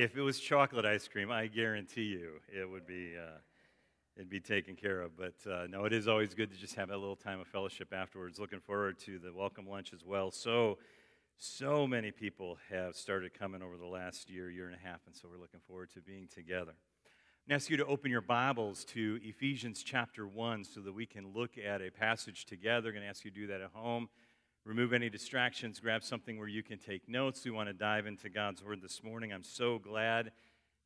If it was chocolate ice cream, I guarantee you it would be uh, it'd be taken care of. But uh, no, it is always good to just have a little time of fellowship afterwards. Looking forward to the welcome lunch as well. So, so many people have started coming over the last year, year and a half, and so we're looking forward to being together. I'm ask you to open your Bibles to Ephesians chapter 1 so that we can look at a passage together. I'm going to ask you to do that at home remove any distractions, grab something where you can take notes. We want to dive into God's Word this morning. I'm so glad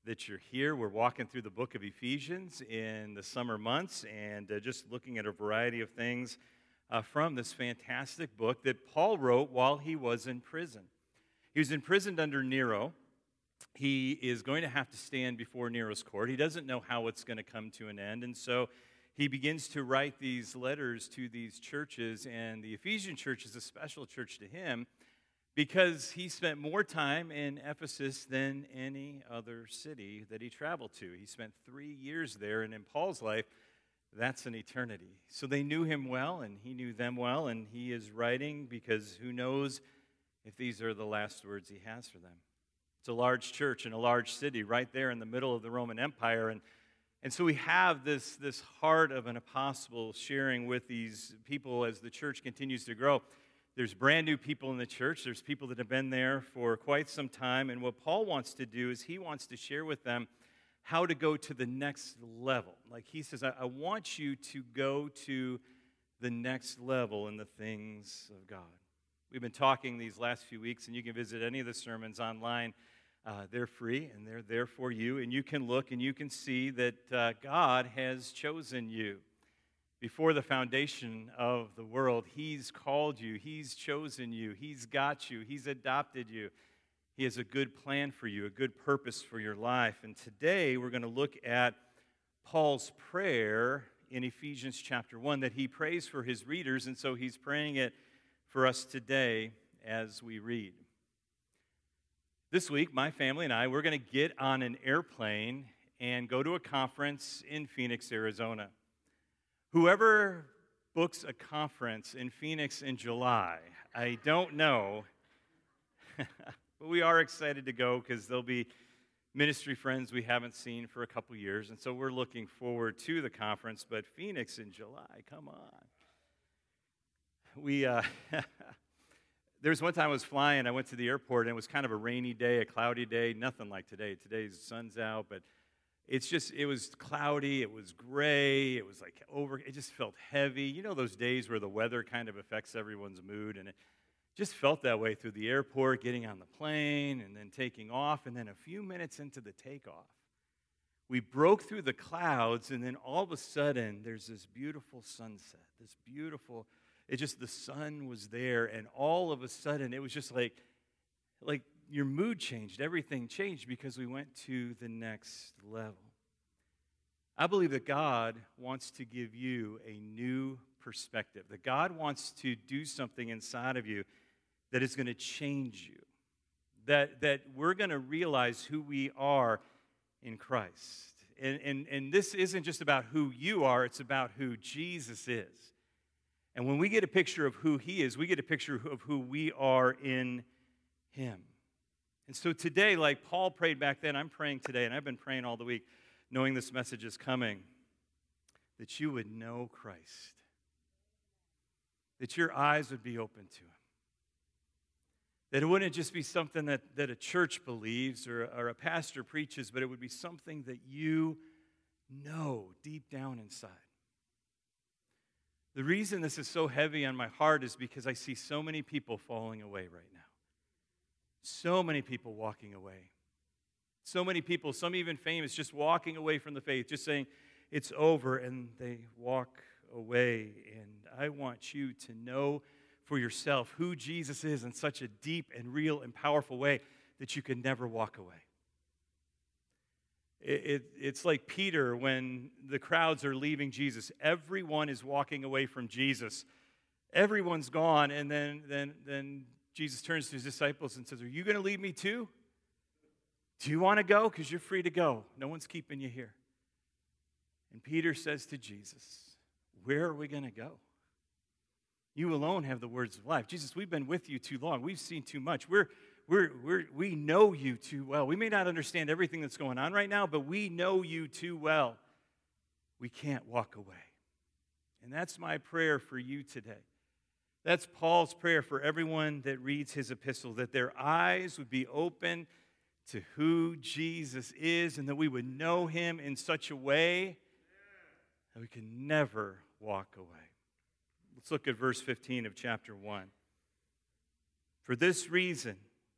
that you're here. We're walking through the book of Ephesians in the summer months and uh, just looking at a variety of things uh, from this fantastic book that Paul wrote while he was in prison. He was imprisoned under Nero. He is going to have to stand before Nero's court. He doesn't know how it's going to come to an end. And so he begins to write these letters to these churches, and the Ephesian church is a special church to him because he spent more time in Ephesus than any other city that he traveled to. He spent three years there, and in Paul's life, that's an eternity. So they knew him well, and he knew them well, and he is writing because who knows if these are the last words he has for them. It's a large church in a large city right there in the middle of the Roman Empire, and and so we have this, this heart of an apostle sharing with these people as the church continues to grow. There's brand new people in the church, there's people that have been there for quite some time. And what Paul wants to do is he wants to share with them how to go to the next level. Like he says, I, I want you to go to the next level in the things of God. We've been talking these last few weeks, and you can visit any of the sermons online uh, they're free and they're there for you, and you can look and you can see that uh, God has chosen you. Before the foundation of the world, He's called you, He's chosen you, He's got you, He's adopted you. He has a good plan for you, a good purpose for your life. And today we're going to look at Paul's prayer in Ephesians chapter 1 that he prays for his readers, and so he's praying it for us today as we read. This week, my family and I, we're going to get on an airplane and go to a conference in Phoenix, Arizona. Whoever books a conference in Phoenix in July, I don't know, but we are excited to go because there'll be ministry friends we haven't seen for a couple years, and so we're looking forward to the conference. But Phoenix in July, come on. We, uh, there was one time I was flying, I went to the airport, and it was kind of a rainy day, a cloudy day, nothing like today. Today's sun's out, but it's just, it was cloudy, it was gray, it was like over, it just felt heavy. You know those days where the weather kind of affects everyone's mood, and it just felt that way through the airport, getting on the plane, and then taking off, and then a few minutes into the takeoff. We broke through the clouds, and then all of a sudden, there's this beautiful sunset, this beautiful it just the sun was there and all of a sudden it was just like like your mood changed everything changed because we went to the next level i believe that god wants to give you a new perspective that god wants to do something inside of you that is going to change you that that we're going to realize who we are in christ and, and, and this isn't just about who you are, it's about who Jesus is. And when we get a picture of who He is, we get a picture of who we are in Him. And so today, like Paul prayed back then, I'm praying today, and I've been praying all the week, knowing this message is coming, that you would know Christ, that your eyes would be open to Him. That it wouldn't just be something that, that a church believes or, or a pastor preaches, but it would be something that you know deep down inside. The reason this is so heavy on my heart is because I see so many people falling away right now. So many people walking away. So many people, some even famous, just walking away from the faith, just saying, it's over, and they walk away. And I want you to know for yourself who Jesus is in such a deep and real and powerful way that you can never walk away. It, it, it's like Peter when the crowds are leaving Jesus. Everyone is walking away from Jesus. Everyone's gone, and then, then, then Jesus turns to his disciples and says, Are you going to leave me too? Do you want to go? Because you're free to go. No one's keeping you here. And Peter says to Jesus, Where are we going to go? You alone have the words of life. Jesus, we've been with you too long. We've seen too much. We're, we're, we're, we know you too well. We may not understand everything that's going on right now, but we know you too well. We can't walk away. And that's my prayer for you today. That's Paul's prayer for everyone that reads his epistle, that their eyes would be open to who Jesus is and that we would know him in such a way that we can never walk away. Let's look at verse 15 of chapter 1. For this reason,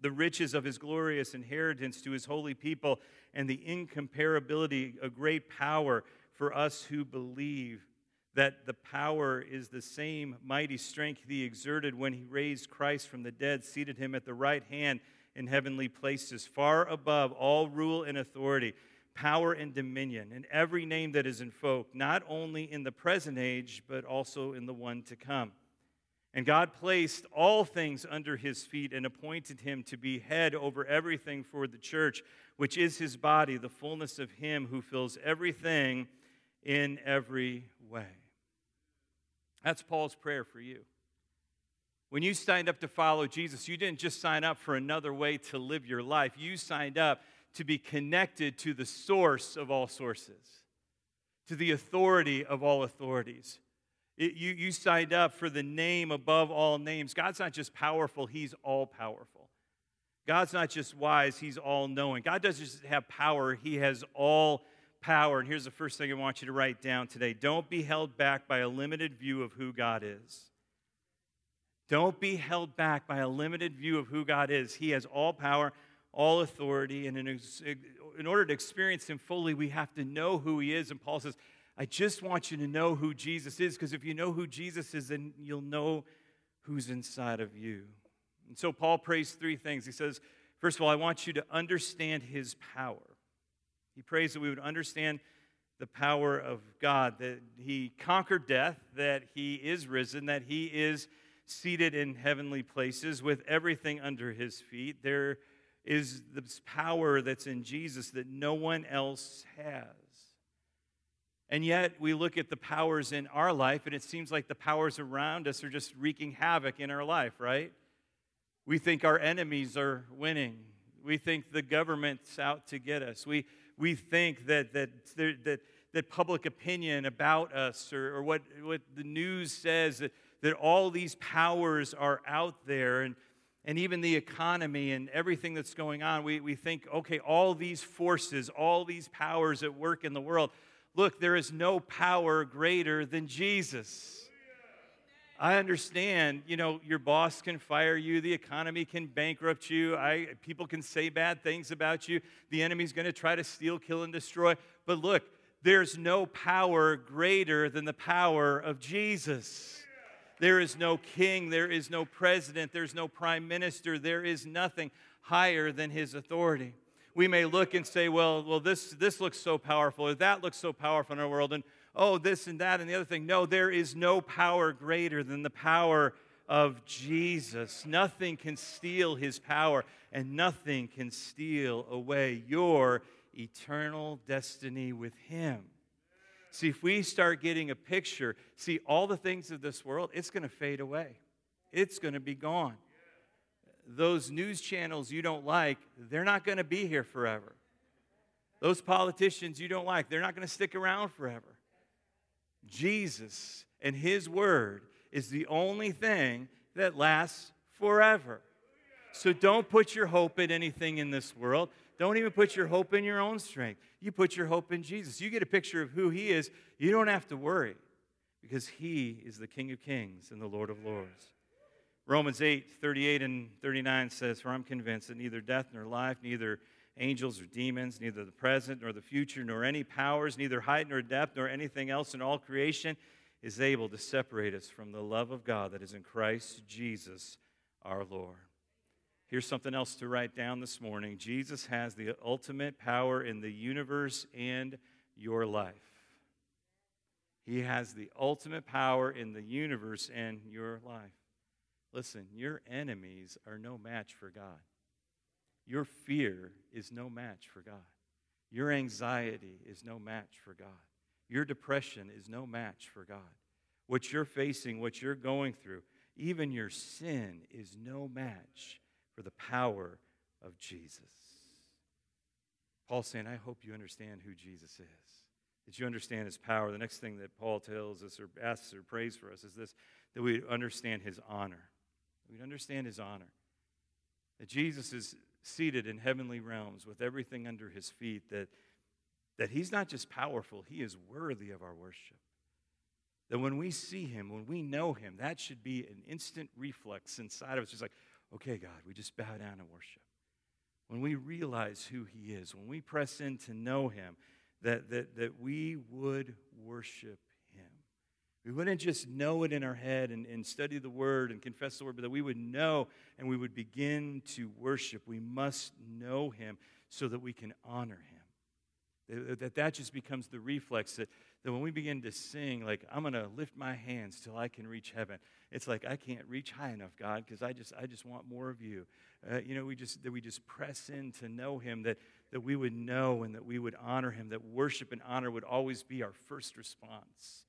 the riches of his glorious inheritance to his holy people, and the incomparability, a great power for us who believe. That the power is the same mighty strength he exerted when he raised Christ from the dead, seated him at the right hand in heavenly places, far above all rule and authority, power and dominion, and every name that is invoked, not only in the present age, but also in the one to come. And God placed all things under his feet and appointed him to be head over everything for the church, which is his body, the fullness of him who fills everything in every way. That's Paul's prayer for you. When you signed up to follow Jesus, you didn't just sign up for another way to live your life. You signed up to be connected to the source of all sources, to the authority of all authorities. It, you, you signed up for the name above all names. God's not just powerful, He's all powerful. God's not just wise, He's all knowing. God doesn't just have power, He has all power. And here's the first thing I want you to write down today don't be held back by a limited view of who God is. Don't be held back by a limited view of who God is. He has all power, all authority, and in, in, order to experience Him fully, we have to know who He is. And Paul says, I just want you to know who Jesus is, because if you know who Jesus is, then you'll know who's inside of you. And so Paul prays three things. He says, First of all, I want you to understand His power. He prays that we would understand the power of God, that He conquered death, that He is risen, that He is seated in heavenly places with everything under his feet. There is this power that's in Jesus that no one else has. And yet, we look at the powers in our life, and it seems like the powers around us are just wreaking havoc in our life, right? We think our enemies are winning. We think the government's out to get us. We, we think that, that, that, that public opinion about us or, or what, what the news says, that that all these powers are out there and, and even the economy and everything that's going on, we, we think, okay, all these forces, all these powers at work in the world. Look, there is no power greater than Jesus. I understand, you know, your boss can fire you, the economy can bankrupt you, I, people can say bad things about you, the enemy's going to try to steal, kill, and destroy. But look, there's no power greater than the power of Jesus. There is no king, there is no president, there's no prime minister, there is nothing higher than his authority. We may look and say, well, well this, this looks so powerful, or that looks so powerful in our world, and oh, this and that and the other thing. No, there is no power greater than the power of Jesus. Nothing can steal his power, and nothing can steal away your eternal destiny with him. See, if we start getting a picture, see, all the things of this world, it's going to fade away. It's going to be gone. Those news channels you don't like, they're not going to be here forever. Those politicians you don't like, they're not going to stick around forever. Jesus and His Word is the only thing that lasts forever. So don't put your hope in anything in this world. Don't even put your hope in your own strength. You put your hope in Jesus. You get a picture of who He is. You don't have to worry because He is the King of Kings and the Lord of Lords. Romans 8, 38 and 39 says, For I'm convinced that neither death nor life, neither angels or demons, neither the present nor the future, nor any powers, neither height nor depth, nor anything else in all creation is able to separate us from the love of God that is in Christ Jesus our Lord. Here's something else to write down this morning Jesus has the ultimate power in the universe and your life. He has the ultimate power in the universe and your life. Listen, your enemies are no match for God. Your fear is no match for God. Your anxiety is no match for God. Your depression is no match for God. What you're facing, what you're going through, even your sin is no match for the power of Jesus. Paul's saying, I hope you understand who Jesus is, that you understand his power. The next thing that Paul tells us or asks or prays for us is this that we understand his honor. We understand his honor. That Jesus is seated in heavenly realms with everything under his feet, that, that he's not just powerful, he is worthy of our worship. That when we see him, when we know him, that should be an instant reflex inside of us. Just like, okay, God, we just bow down and worship. When we realize who he is, when we press in to know him, that, that, that we would worship. We wouldn't just know it in our head and, and study the word and confess the word, but that we would know and we would begin to worship. We must know him so that we can honor him. That that just becomes the reflex that, that when we begin to sing, like, I'm going to lift my hands till I can reach heaven, it's like, I can't reach high enough, God, because I just, I just want more of you. Uh, you know, we just, that we just press in to know him, that, that we would know and that we would honor him, that worship and honor would always be our first response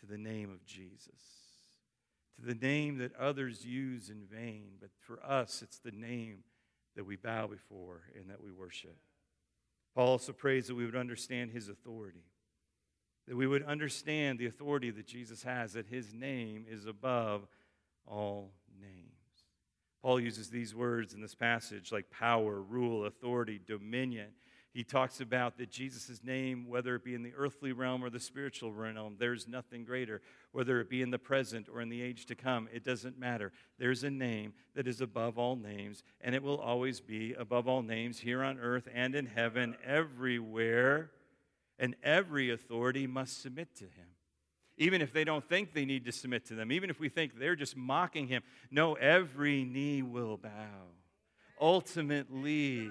to the name of Jesus, to the name that others use in vain. But for us, it's the name that we bow before and that we worship. Paul also prays that we would understand his authority, that we would understand the authority that Jesus has, that his name is above all names. Paul uses these words in this passage like power, rule, authority, dominion. He talks about that Jesus' name, whether it be in the earthly realm or the spiritual realm, there's nothing greater. Whether it be in the present or in the age to come, it doesn't matter. There's a name that is above all names, and it will always be above all names here on earth and in heaven, everywhere. And every authority must submit to him. Even if they don't think they need to submit to them, even if we think they're just mocking him, no, every knee will bow. Ultimately,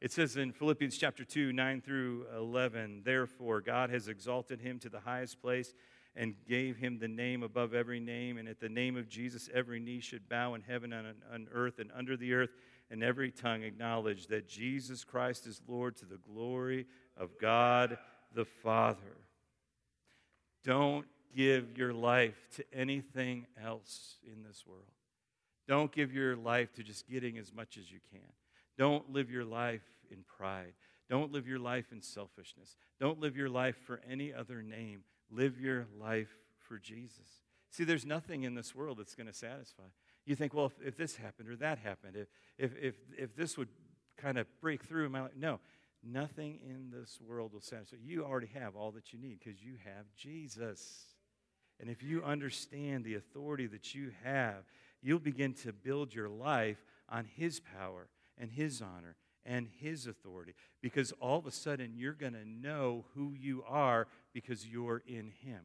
it says in Philippians chapter 2, 9 through 11, therefore God has exalted him to the highest place and gave him the name above every name. And at the name of Jesus, every knee should bow in heaven and on earth and under the earth, and every tongue acknowledge that Jesus Christ is Lord to the glory of God the Father. Don't give your life to anything else in this world. Don't give your life to just getting as much as you can. Don't live your life in pride. Don't live your life in selfishness. Don't live your life for any other name. Live your life for Jesus. See, there's nothing in this world that's going to satisfy. You think, well, if, if, this happened or that happened, if, if, if, if this would kind of break through in my life. No, nothing in this world will satisfy. You already have all that you need because you have Jesus. And if you understand the authority that you have, you'll begin to build your life on His power and His honor and His authority. Because all of a sudden, you're going to know who you are because you're in Him.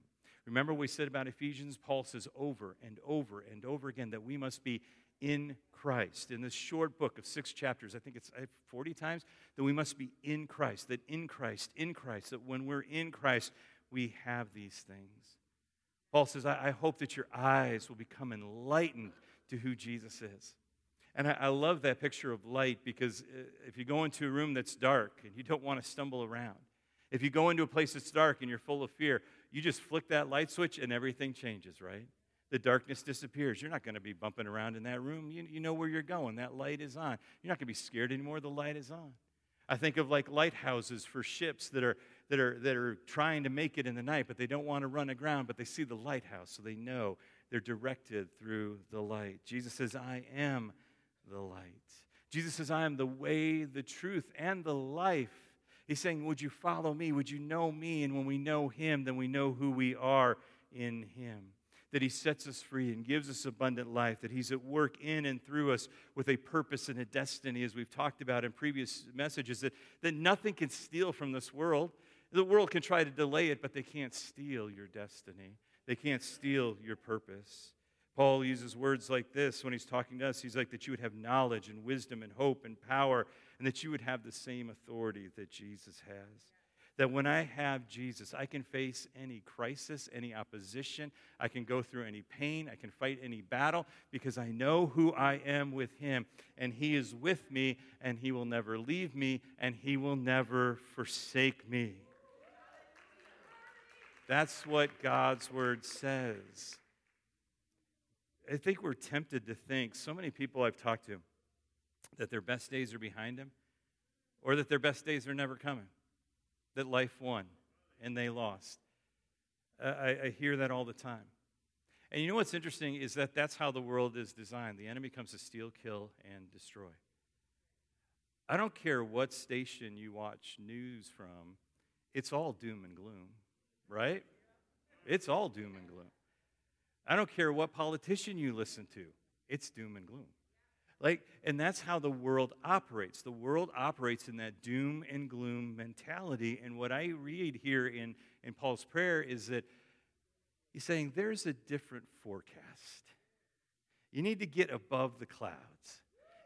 Remember, we said about Ephesians? Paul says over and over and over again that we must be in Christ. In this short book of six chapters, I think it's 40 times, that we must be in Christ, that in Christ, in Christ, that when we're in Christ, we have these things. Paul says, I, I hope that your eyes will become enlightened to who Jesus is. And I, I love that picture of light because uh, if you go into a room that's dark and you don't want to stumble around, if you go into a place that's dark and you're full of fear, you just flick that light switch and everything changes, right? The darkness disappears. You're not going to be bumping around in that room. You, you know where you're going. That light is on. You're not going to be scared anymore. The light is on. I think of like lighthouses for ships that are, that, are, that are trying to make it in the night, but they don't want to run aground, but they see the lighthouse, so they know they're directed through the light. Jesus says, I am the light. Jesus says, I am the way, the truth, and the life. He's saying, Would you follow me? Would you know me? And when we know him, then we know who we are in him. That he sets us free and gives us abundant life, that he's at work in and through us with a purpose and a destiny, as we've talked about in previous messages, that, that nothing can steal from this world. The world can try to delay it, but they can't steal your destiny. They can't steal your purpose. Paul uses words like this when he's talking to us. He's like, that you would have knowledge and wisdom and hope and power, and that you would have the same authority that Jesus has. That when I have Jesus, I can face any crisis, any opposition. I can go through any pain. I can fight any battle because I know who I am with Him. And He is with me, and He will never leave me, and He will never forsake me. That's what God's Word says. I think we're tempted to think, so many people I've talked to, that their best days are behind them or that their best days are never coming, that life won and they lost. I, I hear that all the time. And you know what's interesting is that that's how the world is designed. The enemy comes to steal, kill, and destroy. I don't care what station you watch news from, it's all doom and gloom, right? It's all doom and gloom. I don't care what politician you listen to, it's doom and gloom. Like, and that's how the world operates. The world operates in that doom and gloom mentality. And what I read here in, in Paul's prayer is that he's saying there's a different forecast. You need to get above the clouds.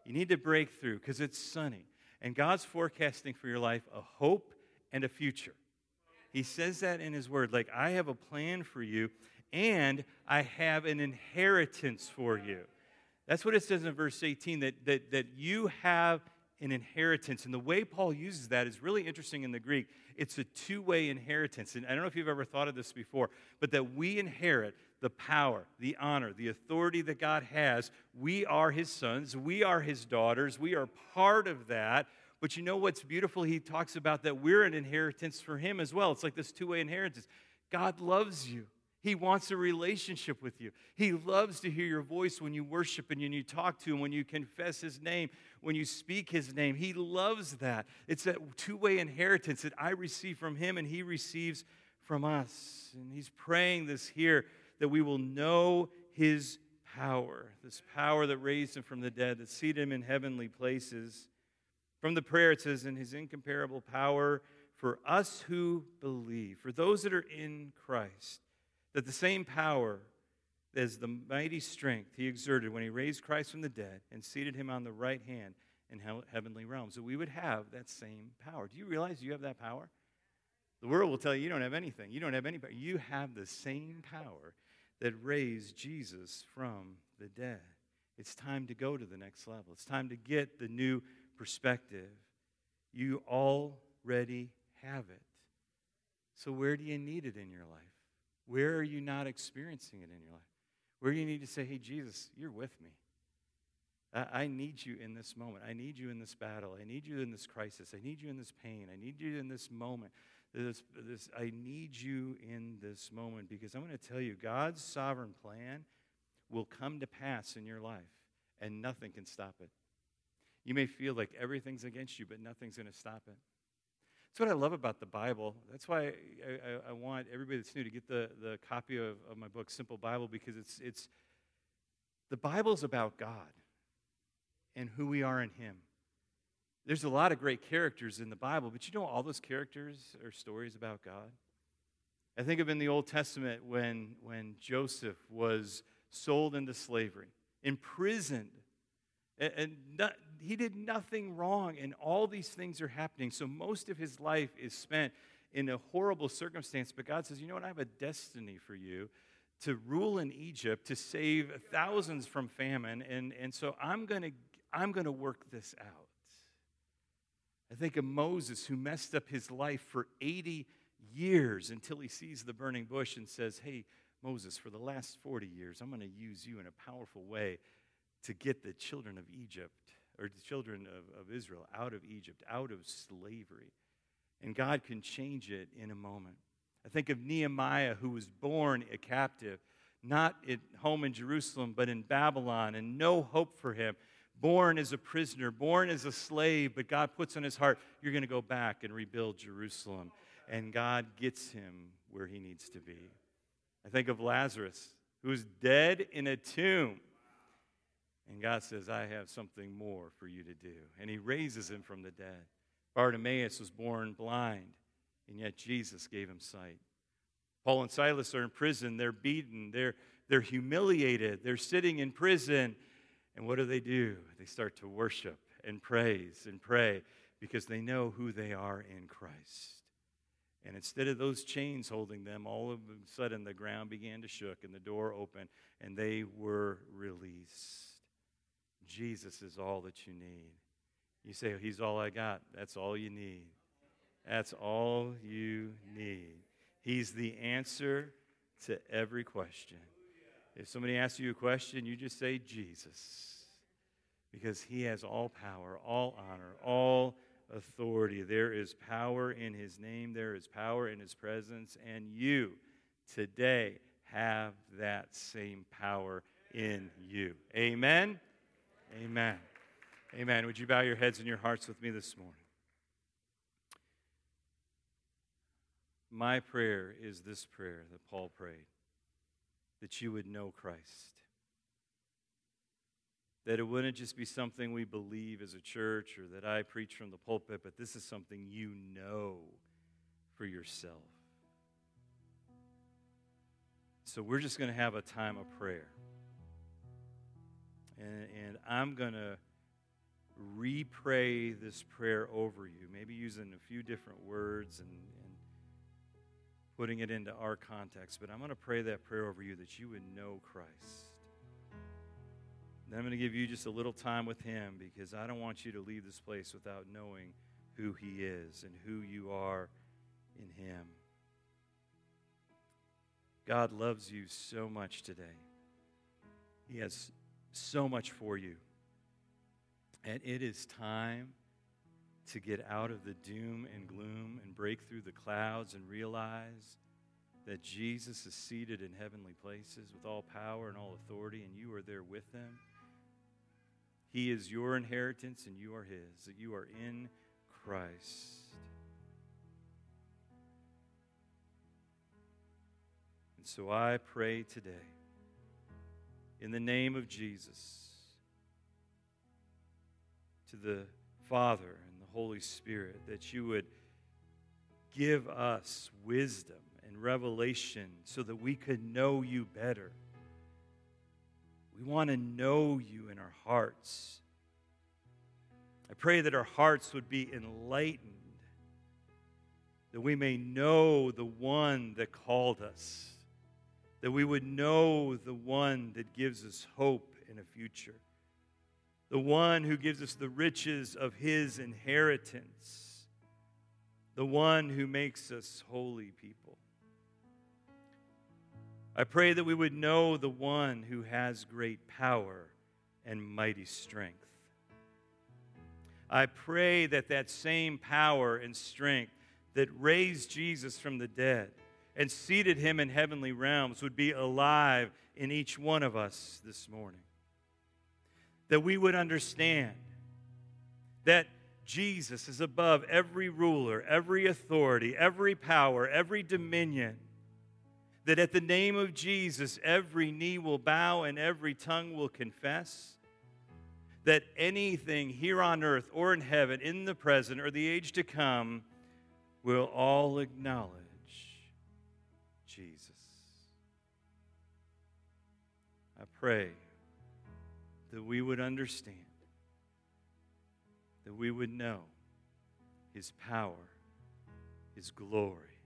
You need to break through because it's sunny. And God's forecasting for your life a hope and a future. He says that in His Word. Like, I have a plan for you, and I have an inheritance for you. That's what it says in verse 18 that, that, that you have an inheritance. And the way Paul uses that is really interesting in the Greek. It's a two way inheritance. And I don't know if you've ever thought of this before, but that we inherit the power, the honor, the authority that God has. We are his sons, we are his daughters, we are part of that. But you know what's beautiful? He talks about that we're an inheritance for him as well. It's like this two way inheritance. God loves you. He wants a relationship with you. He loves to hear your voice when you worship and when you talk to Him, when you confess His name, when you speak His name. He loves that. It's that two way inheritance that I receive from Him and He receives from us. And He's praying this here that we will know His power, this power that raised Him from the dead, that seated Him in heavenly places. From the prayer, it says, in His incomparable power for us who believe, for those that are in Christ that the same power as the mighty strength he exerted when he raised Christ from the dead and seated him on the right hand in heavenly realms, that we would have that same power. Do you realize you have that power? The world will tell you you don't have anything. You don't have any power. You have the same power that raised Jesus from the dead. It's time to go to the next level. It's time to get the new perspective. You already have it. So, where do you need it in your life? Where are you not experiencing it in your life? Where you need to say, hey, Jesus, you're with me? I, I need you in this moment. I need you in this battle. I need you in this crisis. I need you in this pain. I need you in this moment. This, this, I need you in this moment because I'm going to tell you God's sovereign plan will come to pass in your life, and nothing can stop it. You may feel like everything's against you, but nothing's going to stop it. That's what I love about the Bible. That's why I, I, I want everybody that's new to get the, the copy of, of my book, Simple Bible, because it's, it's the Bible's about God and who we are in Him. There's a lot of great characters in the Bible, but you know all those characters are stories about God? I think of in the Old Testament when, when Joseph was sold into slavery, imprisoned, and, and not, he did nothing wrong, and all these things are happening. So most of his life is spent in a horrible circumstance. But God says, You know what? I have a destiny for you to rule in Egypt, to save thousands from famine. And, and so I'm going to I'm going to work this out. I think of Moses, who messed up his life for 80 years until he sees the burning bush and says, Hey, Moses, for the last 40 years, I'm going to use you in a powerful way to get the children of Egypt or the children of, of Israel out of Egypt, out of slavery. And God can change it in a moment. I think of Nehemiah, who was born a captive, not at home in Jerusalem, but in Babylon, and no hope for him. Born as a prisoner, born as a slave, but God puts on his heart, you're going to go back and rebuild Jerusalem. And God gets him where he needs to be. I think of Lazarus, who's dead in a tomb. And God says, I have something more for you to do. And he raises him from the dead. Bartimaeus was born blind, and yet Jesus gave him sight. Paul and Silas are in prison. They're beaten. They're, they're humiliated, they're sitting in prison. And what do they do? They start to worship and praise and pray because they know who they are in Christ. And instead of those chains holding them, all of a sudden the ground began to shook and the door opened and they were released. Jesus is all that you need. You say, He's all I got. That's all you need. That's all you need. He's the answer to every question. If somebody asks you a question, you just say Jesus. Because he has all power, all honor, all authority. There is power in his name, there is power in his presence, and you today have that same power in you. Amen. Amen. Amen. Would you bow your heads and your hearts with me this morning? My prayer is this prayer that Paul prayed that you would know Christ. That it wouldn't just be something we believe as a church or that I preach from the pulpit, but this is something you know for yourself. So we're just going to have a time of prayer. And, and I'm going to re pray this prayer over you, maybe using a few different words and, and putting it into our context. But I'm going to pray that prayer over you that you would know Christ. Then I'm going to give you just a little time with Him because I don't want you to leave this place without knowing who He is and who you are in Him. God loves you so much today. He has so much for you. And it is time to get out of the doom and gloom and break through the clouds and realize that Jesus is seated in heavenly places with all power and all authority, and you are there with him. He is your inheritance, and you are his, that you are in Christ. And so I pray today, in the name of Jesus, to the Father and the Holy Spirit, that you would give us wisdom and revelation so that we could know you better. We want to know you in our hearts. I pray that our hearts would be enlightened, that we may know the one that called us, that we would know the one that gives us hope in a future the one who gives us the riches of his inheritance, the one who makes us holy people. I pray that we would know the one who has great power and mighty strength. I pray that that same power and strength that raised Jesus from the dead and seated him in heavenly realms would be alive in each one of us this morning that we would understand that Jesus is above every ruler, every authority, every power, every dominion. That at the name of Jesus, every knee will bow and every tongue will confess. That anything here on earth or in heaven, in the present or the age to come, will all acknowledge Jesus. I pray that we would understand, that we would know His power, His glory,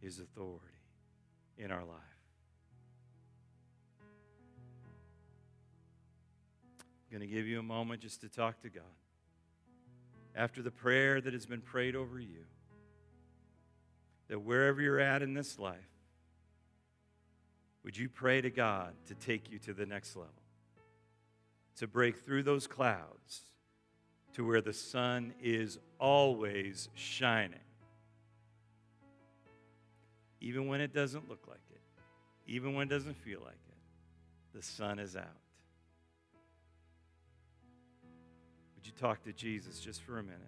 His authority in our life. I'm going to give you a moment just to talk to God. After the prayer that has been prayed over you, that wherever you're at in this life, would you pray to God to take you to the next level? to break through those clouds to where the sun is always shining. Even when it doesn't look like it, even when it doesn't feel like it, the sun is out. Would you talk to Jesus just for a minute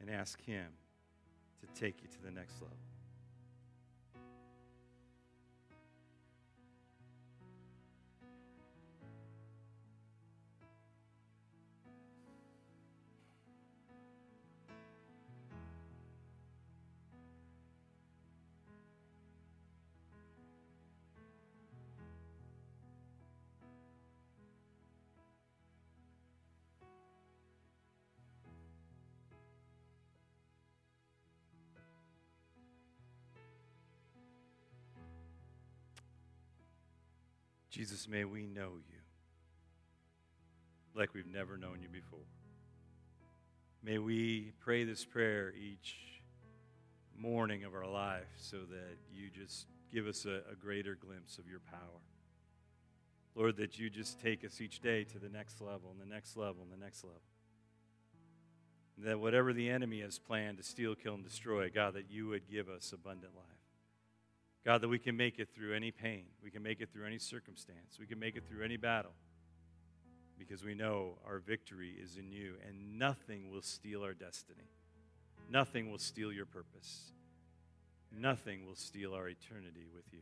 and ask Him to take you to the next level? Jesus, may we know you like we've never known you before. May we pray this prayer each morning of our life so that you just give us a, a, greater glimpse of your power. Lord, that you just take us each day to the next level and the next level and the next level. And that whatever the enemy has planned to steal, kill, and destroy, God, that you would give us abundant life. God, that we can make it through any pain, we can make it through any circumstance, we can make it through any battle because we know our victory is in you and nothing will steal our destiny. Nothing will steal your purpose. Nothing will steal our eternity with you.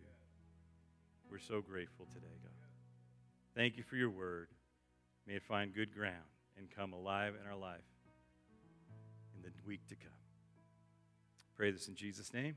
We're so grateful today, God. Thank you for your word. May it find good ground and come alive in our life in the week to come. Pray this in Jesus' name.